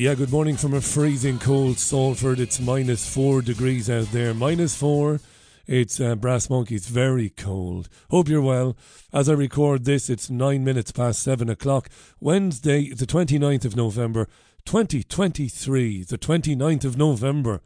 Yeah, good morning from a freezing cold Salford. It's minus four degrees out there. Minus four. It's uh, Brass Monkey. It's very cold. Hope you're well. As I record this, it's nine minutes past seven o'clock. Wednesday, the 29th of November, 2023. The 29th of November.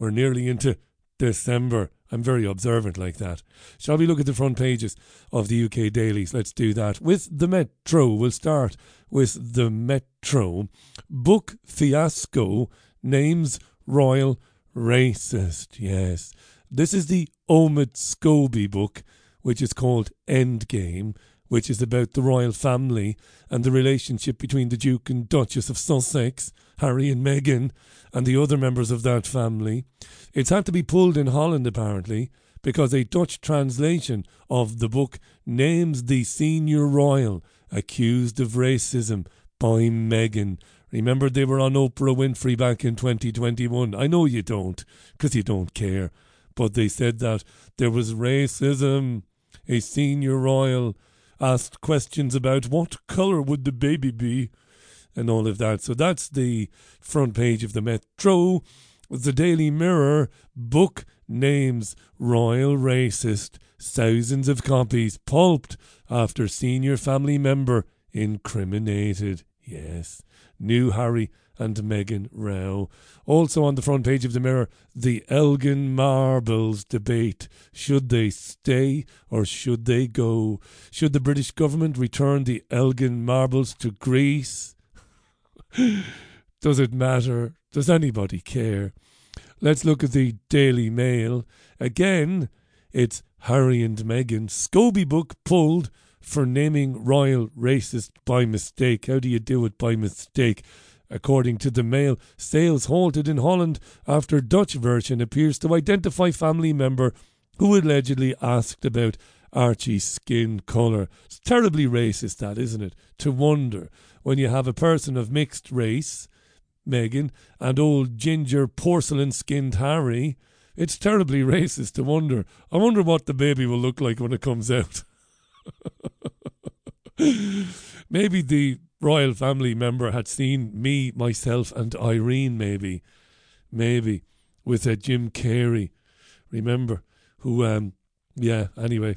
We're nearly into December. I'm very observant like that. Shall we look at the front pages of the UK dailies? Let's do that. With the Metro, we'll start with the Metro. Book fiasco names royal racist. Yes. This is the Omid Scobie book, which is called Endgame, which is about the royal family and the relationship between the Duke and Duchess of Sussex, Harry and Meghan, and the other members of that family. It's had to be pulled in Holland, apparently, because a Dutch translation of the book names the senior royal accused of racism by Meghan. Remember, they were on Oprah Winfrey back in 2021. I know you don't, because you don't care. But they said that there was racism. A senior royal asked questions about what colour would the baby be and all of that. So that's the front page of the Metro. The Daily Mirror book names Royal Racist. Thousands of copies pulped after senior family member incriminated. Yes. New Harry and Meghan row. Also on the front page of the Mirror, the Elgin Marbles debate. Should they stay or should they go? Should the British government return the Elgin Marbles to Greece? Does it matter? Does anybody care? Let's look at the Daily Mail. Again, it's Harry and Meghan. Scobie book pulled for naming royal racist by mistake. How do you do it by mistake? According to the Mail, sales halted in Holland after Dutch version appears to identify family member who allegedly asked about Archie's skin colour. It's terribly racist, that, isn't it? To wonder when you have a person of mixed race, Meghan, and old ginger porcelain skinned Harry. It's terribly racist to wonder. I wonder what the baby will look like when it comes out. Maybe the royal family member had seen me, myself, and Irene, maybe, maybe, with uh, Jim Carrey. Remember, who, um, yeah, anyway.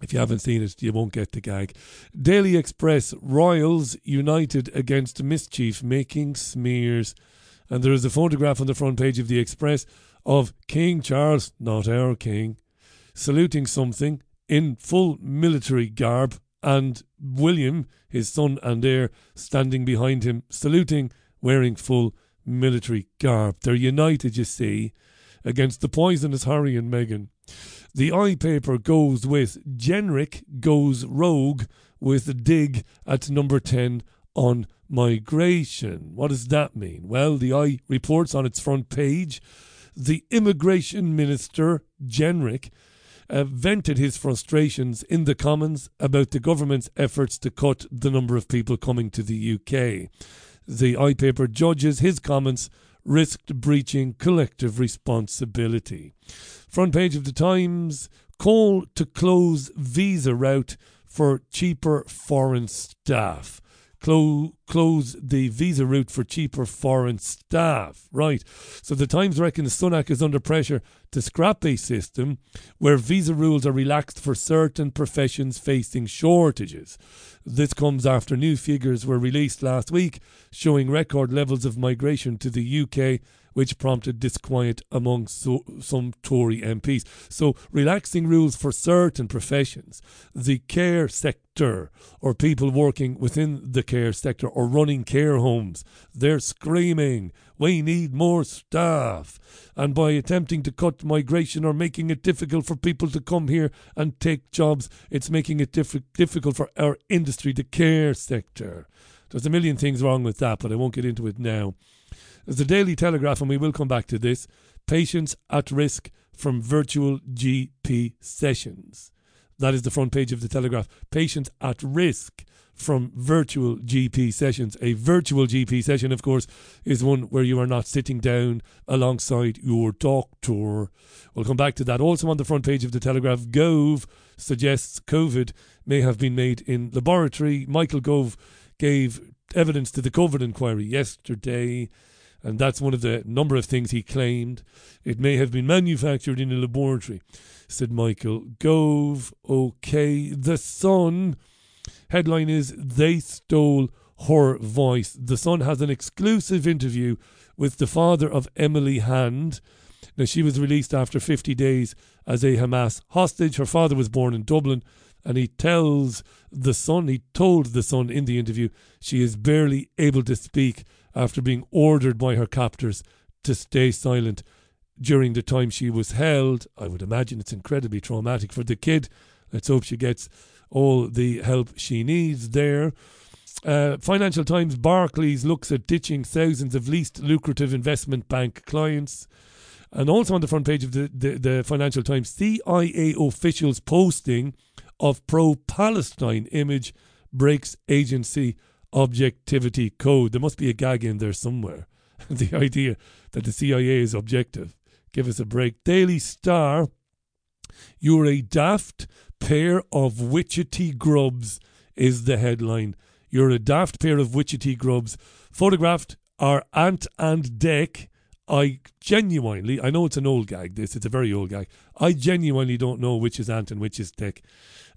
If you haven't seen it, you won't get the gag. Daily Express Royals united against mischief, making smears. And there is a photograph on the front page of the Express of King Charles, not our king, saluting something in full military garb and William, his son and heir, standing behind him, saluting, wearing full military garb. They're united, you see, against the poisonous Harry and Meghan. The eye paper goes with Jenrick goes rogue with dig at number 10 on migration. What does that mean? Well, the eye reports on its front page the immigration minister, Jenrick, uh, vented his frustrations in the Commons about the government's efforts to cut the number of people coming to the UK. The iPaper judges his comments risked breaching collective responsibility. Front page of the Times call to close visa route for cheaper foreign staff clo- close the visa route for cheaper foreign staff. Right. So the Times reckon Sunak is under pressure to scrap a system where visa rules are relaxed for certain professions facing shortages. This comes after new figures were released last week showing record levels of migration to the UK which prompted disquiet among so, some Tory MPs. So, relaxing rules for certain professions, the care sector, or people working within the care sector or running care homes, they're screaming, we need more staff. And by attempting to cut migration or making it difficult for people to come here and take jobs, it's making it diff- difficult for our industry, the care sector. There's a million things wrong with that, but I won't get into it now. There's the Daily Telegraph, and we will come back to this. Patients at risk from virtual GP sessions. That is the front page of the Telegraph. Patients at risk from virtual GP sessions. A virtual GP session, of course, is one where you are not sitting down alongside your doctor. We'll come back to that. Also on the front page of the Telegraph, Gove suggests COVID may have been made in laboratory. Michael Gove gave evidence to the COVID inquiry yesterday, and that's one of the number of things he claimed. It may have been manufactured in a laboratory, said Michael Gove. Okay, The Sun headline is They Stole Her Voice. The Sun has an exclusive interview with the father of Emily Hand. Now, she was released after 50 days as a Hamas hostage. Her father was born in Dublin, and he tells the Sun, he told the Sun in the interview, she is barely able to speak after being ordered by her captors to stay silent during the time she was held. I would imagine it's incredibly traumatic for the kid. Let's hope she gets all the help she needs there. Uh, Financial Times Barclays looks at ditching thousands of least lucrative investment bank clients. And also on the front page of the, the, the Financial Times, CIA officials posting of pro Palestine image breaks agency objectivity code. There must be a gag in there somewhere. the idea that the CIA is objective. Give us a break. Daily Star, you're a daft pair of witchetty grubs, is the headline. You're a daft pair of witchetty grubs. Photographed are Ant and Dec. I genuinely, I know it's an old gag, this, it's a very old gag. I genuinely don't know which is Ant and which is Dick.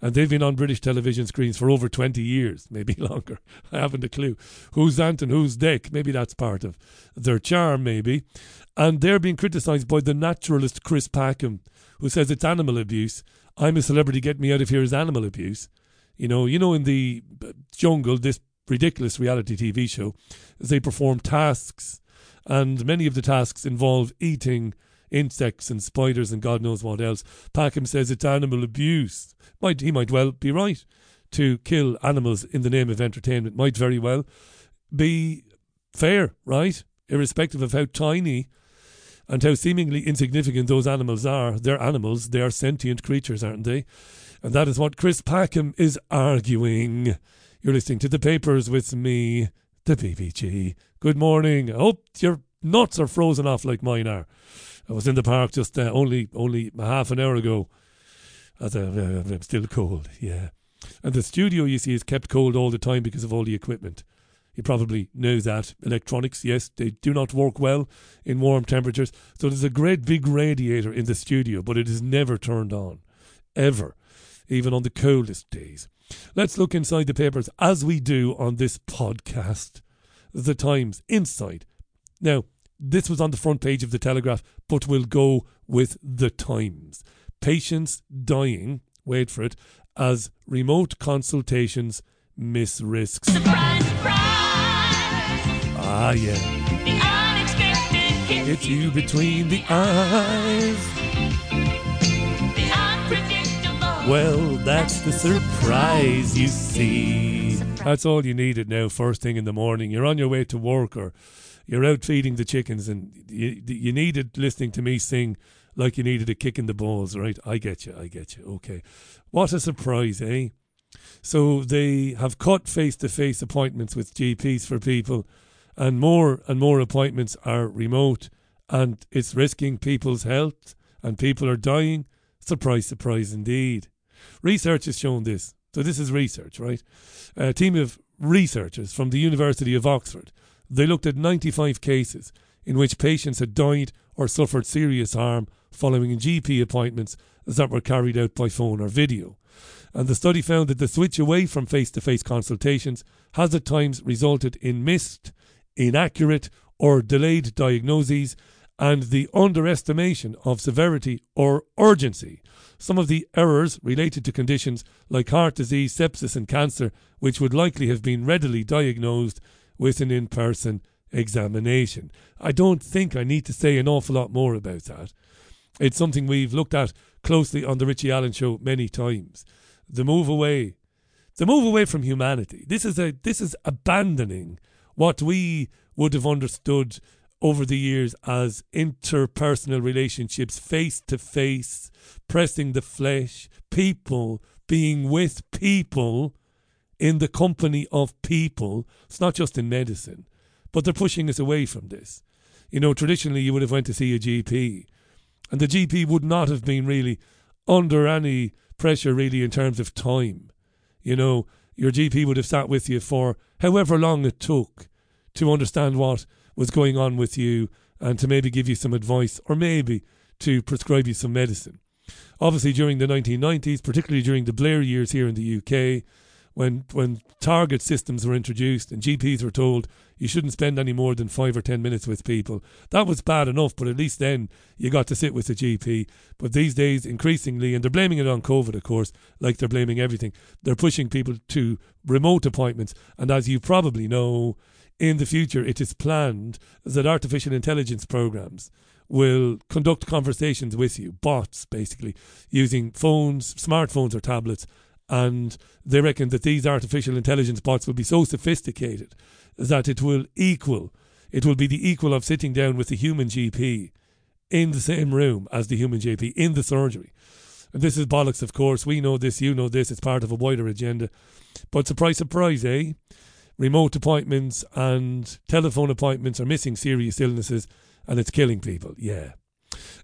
and they've been on British television screens for over 20 years, maybe longer. I haven't a clue. Who's Ant and who's Dick? Maybe that's part of their charm, maybe. And they're being criticised by the naturalist Chris Packham, who says it's animal abuse. I'm a celebrity, get me out of here is animal abuse. You know, you know, in the uh, jungle, this ridiculous reality TV show, they perform tasks, and many of the tasks involve eating insects and spiders and God knows what else. Packham says it's animal abuse. Might he might well be right to kill animals in the name of entertainment. Might very well be fair, right? Irrespective of how tiny and how seemingly insignificant those animals are. They're animals. They are sentient creatures, aren't they? And that is what Chris Packham is arguing. You're listening to the papers with me, the BBG. Good morning. I hope your nuts are frozen off like mine are. I was in the park just uh, only only half an hour ago. As I, uh, uh, uh, I'm still cold, yeah. And the studio, you see, is kept cold all the time because of all the equipment. You probably know that. Electronics, yes, they do not work well in warm temperatures. So there's a great big radiator in the studio, but it is never turned on. Ever. Even on the coldest days. Let's look inside the papers as we do on this podcast. The Times Inside. Now, this was on the front page of the Telegraph, but we'll go with the Times. Patients dying, wait for it, as remote consultations miss risks. Surprise, surprise. Ah, yeah. The unexpected It's you between the eyes. Well, that's the surprise, you see. That's all you needed now, first thing in the morning. You're on your way to work or you're out feeding the chickens and you, you needed listening to me sing like you needed a kick in the balls, right? I get you, I get you. Okay. What a surprise, eh? So they have cut face to face appointments with GPs for people, and more and more appointments are remote, and it's risking people's health, and people are dying. Surprise, surprise indeed. Research has shown this. So this is research, right? A team of researchers from the University of Oxford they looked at 95 cases in which patients had died or suffered serious harm following GP appointments that were carried out by phone or video. And the study found that the switch away from face to face consultations has at times resulted in missed, inaccurate, or delayed diagnoses and the underestimation of severity or urgency. Some of the errors related to conditions like heart disease, sepsis, and cancer, which would likely have been readily diagnosed with an in person examination. I don't think I need to say an awful lot more about that. It's something we've looked at closely on the Richie Allen show many times. The move away, the move away from humanity. This is a this is abandoning what we would have understood over the years as interpersonal relationships, face to face, pressing the flesh, people being with people in the company of people. It's not just in medicine, but they're pushing us away from this. You know, traditionally you would have went to see a GP, and the GP would not have been really under any pressure really in terms of time. You know, your GP would have sat with you for however long it took to understand what was going on with you and to maybe give you some advice or maybe to prescribe you some medicine. Obviously, during the 1990s, particularly during the Blair years here in the UK, when when target systems were introduced and GPs were told you shouldn't spend any more than five or ten minutes with people, that was bad enough. But at least then you got to sit with the GP. But these days, increasingly, and they're blaming it on COVID, of course, like they're blaming everything. They're pushing people to remote appointments, and as you probably know, in the future, it is planned that artificial intelligence programs will conduct conversations with you, bots basically, using phones, smartphones, or tablets. And they reckon that these artificial intelligence bots will be so sophisticated that it will equal, it will be the equal of sitting down with the human GP in the same room as the human GP in the surgery. This is bollocks, of course. We know this, you know this. It's part of a wider agenda. But surprise, surprise, eh? Remote appointments and telephone appointments are missing serious illnesses and it's killing people. Yeah.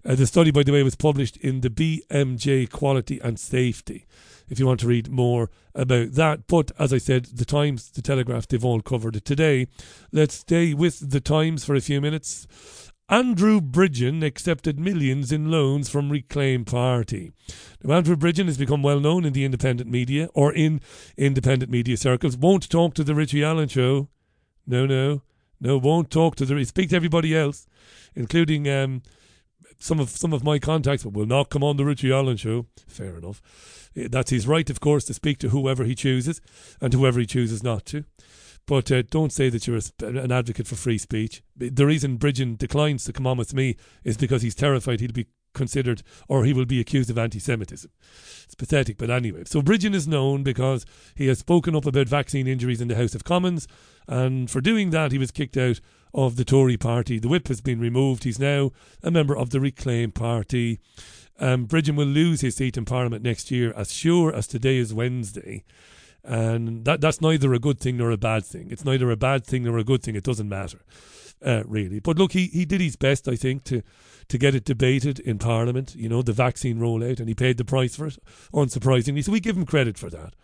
Uh, the study, by the way, was published in the BMJ Quality and Safety. If you want to read more about that, but as I said, the Times, the Telegraph, they've all covered it today. Let's stay with the Times for a few minutes. Andrew Bridgen accepted millions in loans from Reclaim Party. Now, Andrew Bridgen has become well known in the independent media or in independent media circles. Won't talk to the Richie Allen show. No, no, no. Won't talk to the. Speak to everybody else, including um, some of some of my contacts, but will not come on the Richie Allen show. Fair enough. Eh, That's his right, of course, to speak to whoever he chooses and whoever he chooses not to. But uh, don't say that you're an advocate for free speech. The reason Bridgen declines to come on with me is because he's terrified he'll be considered or he will be accused of anti Semitism. It's pathetic, but anyway. So Bridgen is known because he has spoken up about vaccine injuries in the House of Commons, and for doing that, he was kicked out of the Tory party. The whip has been removed. He's now a member of the Reclaim Party. Um, Bridgen will lose his seat in Parliament next year, as sure as today is Wednesday. And that that's neither a good thing nor a bad thing. It's neither a bad thing nor a good thing. It doesn't matter, uh, really. But look, he, he did his best, I think, to to get it debated in Parliament. You know, the vaccine rollout, and he paid the price for it, unsurprisingly. So we give him credit for that.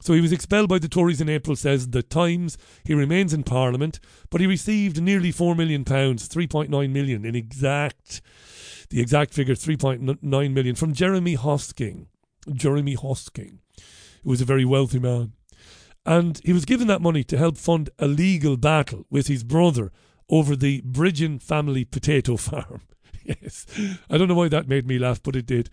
So he was expelled by the Tories in April, says the Times. He remains in Parliament, but he received nearly four million pounds, three point nine million in exact, the exact figure, three point nine million from Jeremy Hosking. Jeremy Hosking, who was a very wealthy man, and he was given that money to help fund a legal battle with his brother over the Bridgen family potato farm. yes, I don't know why that made me laugh, but it did.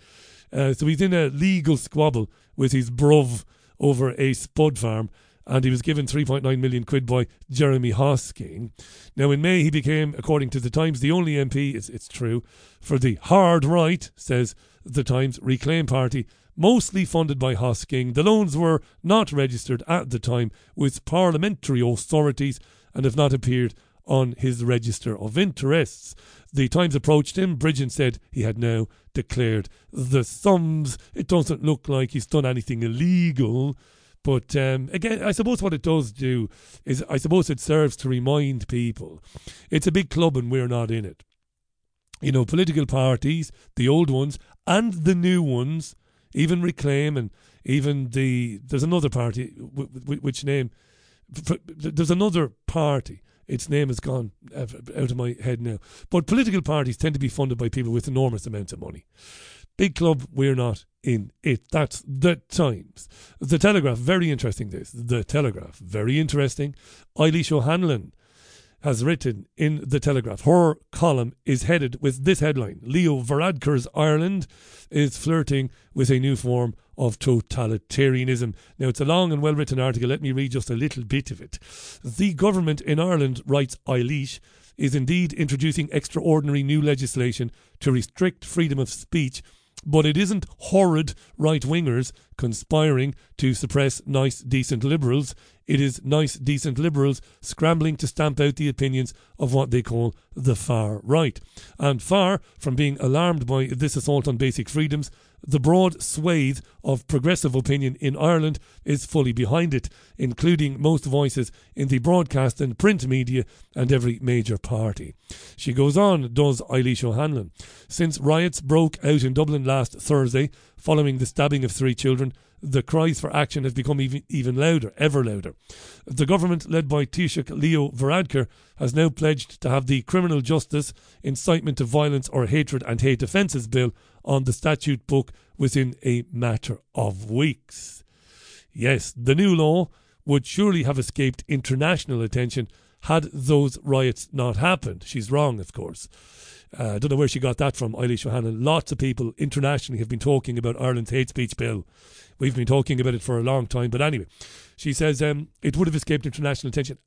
Uh, so he's in a legal squabble with his bruv over a spud farm, and he was given 3.9 million quid by Jeremy Hosking. Now, in May, he became, according to the Times, the only MP, it's, it's true, for the hard right, says the Times, Reclaim Party, mostly funded by Hosking. The loans were not registered at the time with parliamentary authorities and have not appeared on his register of interests. The Times approached him. Bridgen said he had now declared the sums. It doesn't look like he's done anything illegal. But um, again, I suppose what it does do is, I suppose it serves to remind people it's a big club and we're not in it. You know, political parties, the old ones and the new ones, even Reclaim and even the. There's another party, which name? There's another party its name has gone out of my head now. But political parties tend to be funded by people with enormous amounts of money. Big club, we're not in it. That's the Times. The Telegraph, very interesting this. The Telegraph, very interesting. Eilish O'Hanlon has written in The Telegraph. Her column is headed with this headline Leo Varadkar's Ireland is flirting with a new form of totalitarianism. Now, it's a long and well written article. Let me read just a little bit of it. The government in Ireland, writes Eilish, is indeed introducing extraordinary new legislation to restrict freedom of speech. But it isn't horrid right wingers conspiring to suppress nice, decent liberals. It is nice, decent liberals scrambling to stamp out the opinions of what they call the far right. And far from being alarmed by this assault on basic freedoms, the broad swathe of progressive opinion in Ireland is fully behind it, including most voices in the broadcast and print media and every major party. She goes on, does Eilish O'Hanlon. Since riots broke out in Dublin last Thursday, following the stabbing of three children, the cries for action have become even, even louder, ever louder. The government, led by Taoiseach Leo Varadkar, has now pledged to have the Criminal Justice Incitement to Violence or Hatred and Hate Offences Bill on the statute book within a matter of weeks. Yes, the new law would surely have escaped international attention had those riots not happened. She's wrong, of course. Uh, I don't know where she got that from, Eilish O'Hanlon. Lots of people internationally have been talking about Ireland's hate speech bill. We've been talking about it for a long time. But anyway, she says um, it would have escaped international attention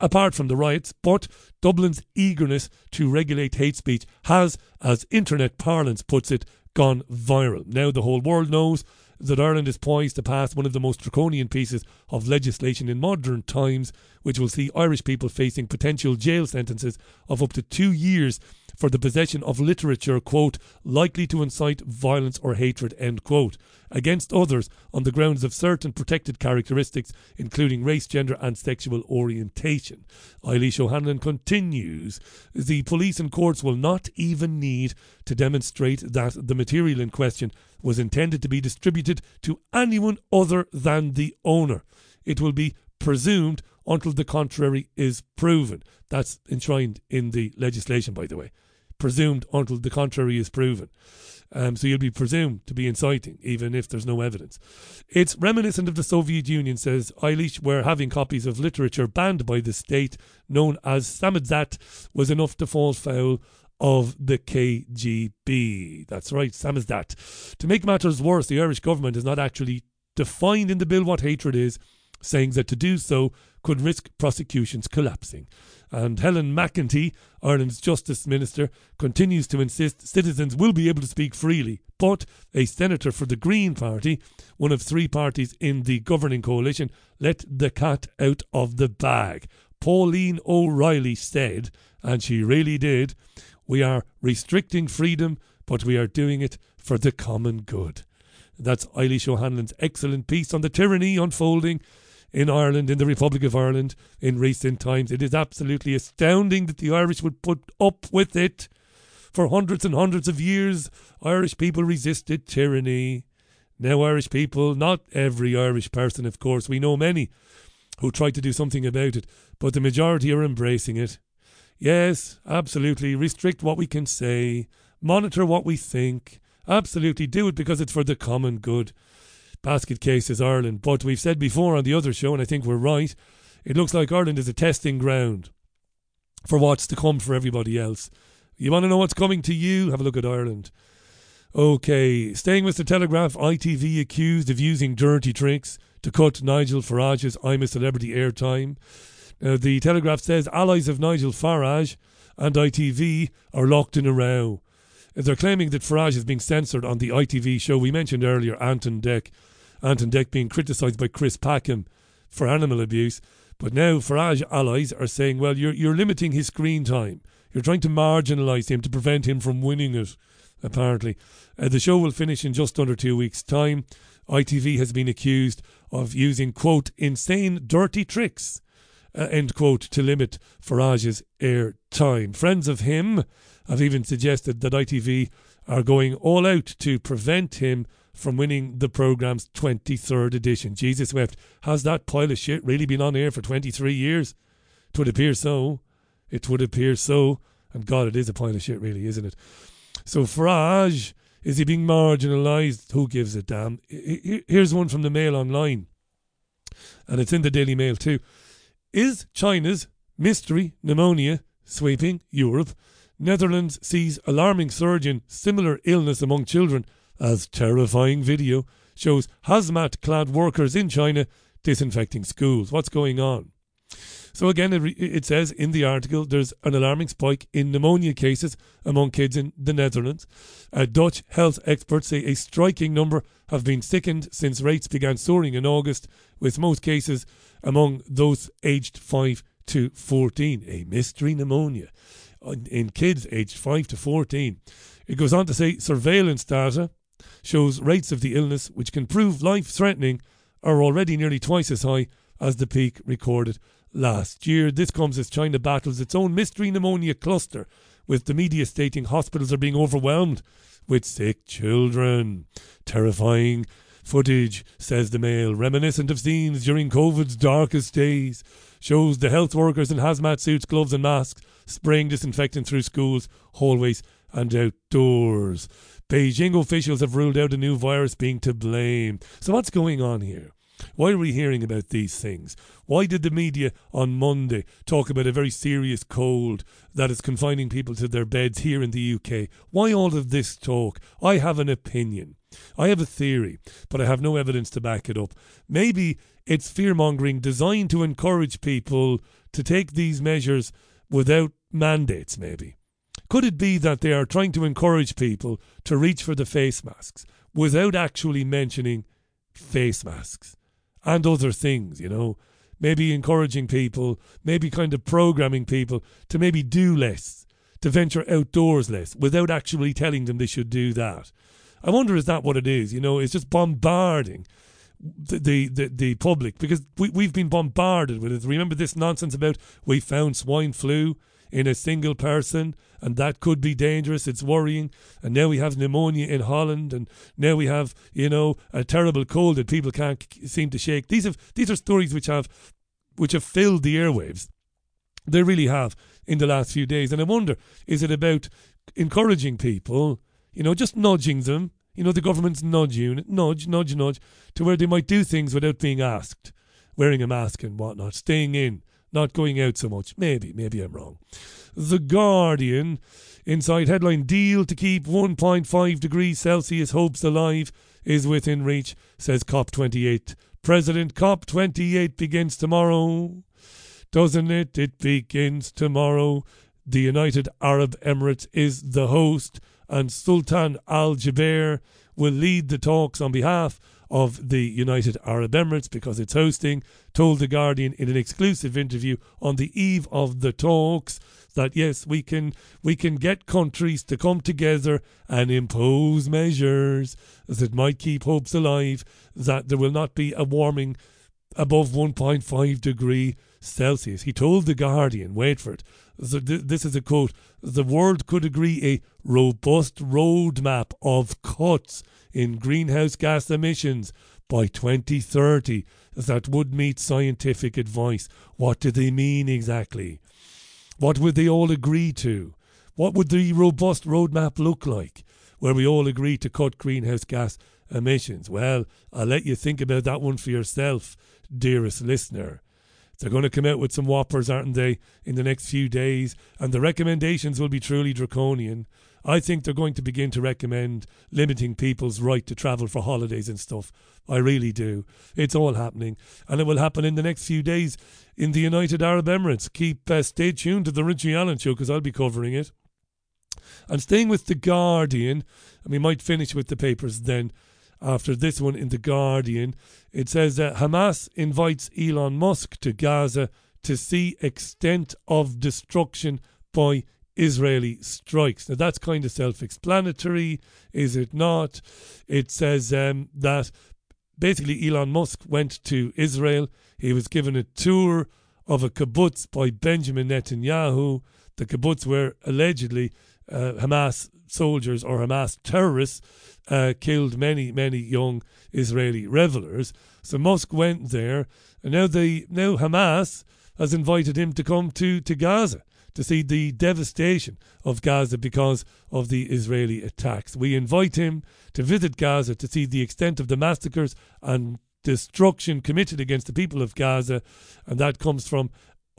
apart from the riots, but Dublin's eagerness to regulate hate speech has, as internet parlance puts it, gone viral. Now the whole world knows that Ireland is poised to pass one of the most draconian pieces of legislation in modern times, which will see Irish people facing potential jail sentences of up to two years for the possession of literature, quote, likely to incite violence or hatred, end quote, against others on the grounds of certain protected characteristics, including race, gender, and sexual orientation. Eilish O'Hanlon continues The police and courts will not even need to demonstrate that the material in question was intended to be distributed to anyone other than the owner. It will be presumed until the contrary is proven. That's enshrined in the legislation, by the way. Presumed until the contrary is proven. Um, so you'll be presumed to be inciting, even if there's no evidence. It's reminiscent of the Soviet Union, says Eilish, where having copies of literature banned by the state, known as samizdat, was enough to fall foul of the KGB. That's right, samizdat. To make matters worse, the Irish government has not actually defined in the bill what hatred is, saying that to do so could risk prosecutions collapsing. And Helen McEntee, Ireland's Justice Minister, continues to insist citizens will be able to speak freely. But a senator for the Green Party, one of three parties in the governing coalition, let the cat out of the bag. Pauline O'Reilly said, and she really did, we are restricting freedom, but we are doing it for the common good. That's Eilish O'Hanlon's excellent piece on the tyranny unfolding in Ireland, in the Republic of Ireland, in recent times. It is absolutely astounding that the Irish would put up with it. For hundreds and hundreds of years, Irish people resisted tyranny. Now, Irish people, not every Irish person, of course, we know many who try to do something about it, but the majority are embracing it. Yes, absolutely. Restrict what we can say, monitor what we think. Absolutely do it because it's for the common good. Basket case is Ireland. But we've said before on the other show, and I think we're right, it looks like Ireland is a testing ground for what's to come for everybody else. You want to know what's coming to you? Have a look at Ireland. Okay, staying with the Telegraph, ITV accused of using dirty tricks to cut Nigel Farage's I'm a Celebrity airtime. Now, the Telegraph says allies of Nigel Farage and ITV are locked in a row. They're claiming that Farage is being censored on the ITV show we mentioned earlier, Ant and Dec. Ant and Dec being criticised by Chris Packham for animal abuse. But now Farage allies are saying, well, you're, you're limiting his screen time. You're trying to marginalise him to prevent him from winning it, apparently. Uh, the show will finish in just under two weeks' time. ITV has been accused of using, quote, insane, dirty tricks, uh, end quote, to limit Farage's air time. Friends of him have even suggested that ITV are going all out to prevent him from winning the programme's 23rd edition. Jesus wept. Has that pile of shit really been on air for 23 years? It would appear so. It would appear so. And God, it is a pile of shit, really, isn't it? So Farage, is he being marginalised? Who gives a damn? Here's one from the Mail Online, and it's in the Daily Mail too. Is China's mystery pneumonia sweeping Europe? Netherlands sees alarming surge in similar illness among children as terrifying video shows hazmat clad workers in China disinfecting schools. What's going on? So again, it, re- it, says in the article there's an alarming spike in pneumonia cases among kids in the Netherlands. Uh, Dutch health experts say a striking number have been sickened since rates began soaring in August, with most cases among those aged 5 to 14. A mystery pneumonia in kids aged 5 to 14. It goes on to say surveillance data shows rates of the illness, which can prove life threatening, are already nearly twice as high as the peak recorded last year. This comes as China battles its own mystery pneumonia cluster, with the media stating hospitals are being overwhelmed with sick children. Terrifying Footage, says the Mail, reminiscent of scenes during COVID's darkest days, shows the health workers in hazmat suits, gloves, and masks spraying disinfectant through schools, hallways, and outdoors. Beijing officials have ruled out a new virus being to blame. So, what's going on here? Why are we hearing about these things? Why did the media on Monday talk about a very serious cold that is confining people to their beds here in the UK? Why all of this talk? I have an opinion. I have a theory, but I have no evidence to back it up. Maybe it's fear mongering designed to encourage people to take these measures without mandates, maybe. Could it be that they are trying to encourage people to reach for the face masks without actually mentioning face masks and other things, you know? Maybe encouraging people, maybe kind of programming people to maybe do less, to venture outdoors less, without actually telling them they should do that. I wonder is that what it is? You know, it's just bombarding the the, the, public because we, we've been bombarded with it. Remember this nonsense about we found swine flu in a single person and that could be dangerous. It's worrying. And now we have pneumonia in Holland and now we have, you know, a terrible cold that people can't seem to shake. These have these are stories which have which have filled the airwaves. They really have in the last few days. And I wonder, is it about encouraging people, you know, just nudging them, you know, the government's nudge unit, nudge, nudge, nudge, to where they might do things without being asked, wearing a mask and whatnot, staying in, not going out so much. Maybe, maybe I'm wrong. The Guardian, inside headline deal to keep 1.5 degrees Celsius hopes alive is within reach, says COP28. President COP28 begins tomorrow. Doesn't it? It begins tomorrow. The United Arab Emirates is the host, and Sultan Al Jaber will lead the talks on behalf of the United Arab Emirates because it's hosting. Told The Guardian in an exclusive interview on the eve of the talks that yes, we can we can get countries to come together and impose measures that might keep hopes alive that there will not be a warming above 1.5 degree Celsius. He told The Guardian, wait for it, so th- this is a quote, the world could agree a robust roadmap of cuts in greenhouse gas emissions by 2030 that would meet scientific advice. What do they mean exactly? What would they all agree to? What would the robust roadmap look like where we all agree to cut greenhouse gas emissions? Well, I'll let you think about that one for yourself, dearest listener. They're going to come out with some whoppers, aren't they, in the next few days? And the recommendations will be truly draconian. I think they're going to begin to recommend limiting people's right to travel for holidays and stuff. I really do. It's all happening. And it will happen in the next few days in the United Arab Emirates. Keep uh, stay tuned to the Richie Allen show because I'll be covering it. And staying with The Guardian, and we might finish with the papers then after this one in The Guardian. It says that Hamas invites Elon Musk to Gaza to see extent of destruction by Israeli strikes. Now that's kind of self-explanatory, is it not? It says um, that basically Elon Musk went to Israel. He was given a tour of a kibbutz by Benjamin Netanyahu. The kibbutz where allegedly uh, Hamas soldiers or Hamas terrorists uh, killed many, many young Israeli revelers. So Musk went there, and now they now Hamas has invited him to come to, to Gaza to see the devastation of Gaza because of the Israeli attacks. We invite him to visit Gaza to see the extent of the massacres and destruction committed against the people of Gaza, and that comes from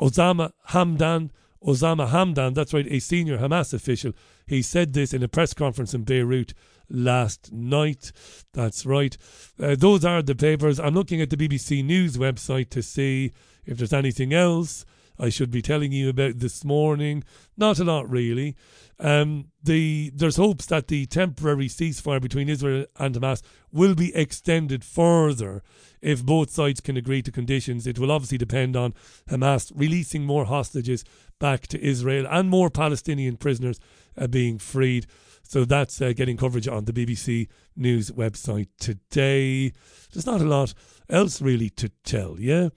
Osama Hamdan. Osama Hamdan, that's right, a senior Hamas official. He said this in a press conference in Beirut last night. That's right. Uh, those are the papers. I'm looking at the BBC News website to see if there's anything else I should be telling you about this morning. Not a lot, really. Um, the there's hopes that the temporary ceasefire between Israel and Hamas will be extended further if both sides can agree to conditions. It will obviously depend on Hamas releasing more hostages back to Israel and more Palestinian prisoners uh, being freed. So that's uh, getting coverage on the BBC News website today. There's not a lot else really to tell, yeah?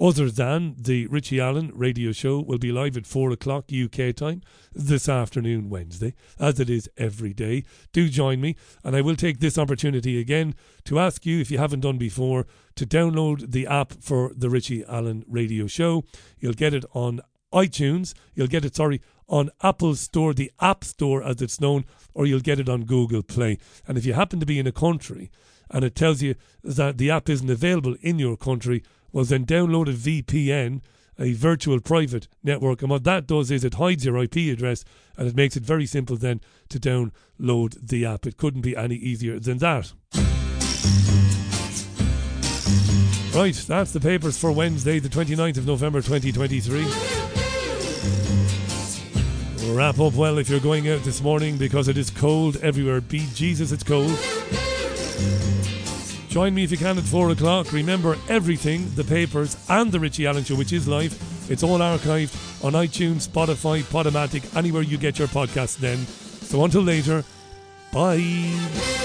Other than the Richie Allen radio show will be live at 4 o'clock UK time this afternoon, Wednesday, as it is every day. Do join me, and I will take this opportunity again to ask you, if you haven't done before, to download the app for the Richie Allen radio show. You'll get it on iTunes. You'll get it, sorry, on Apple Store, the App Store as it's known, or you'll get it on Google Play. And if you happen to be in a country and it tells you that the app isn't available in your country, well, then download a VPN, a virtual private network. And what that does is it hides your IP address and it makes it very simple then to download the app. It couldn't be any easier than that. Right, that's the papers for Wednesday, the 29th of November 2023. Wrap up well if you're going out this morning because it is cold everywhere. Be Jesus, it's cold. Join me if you can at 4 o'clock. Remember everything, the papers, and the Richie Allen Show, which is live. It's all archived on iTunes, Spotify, Podomatic, anywhere you get your podcasts then. So until later, bye.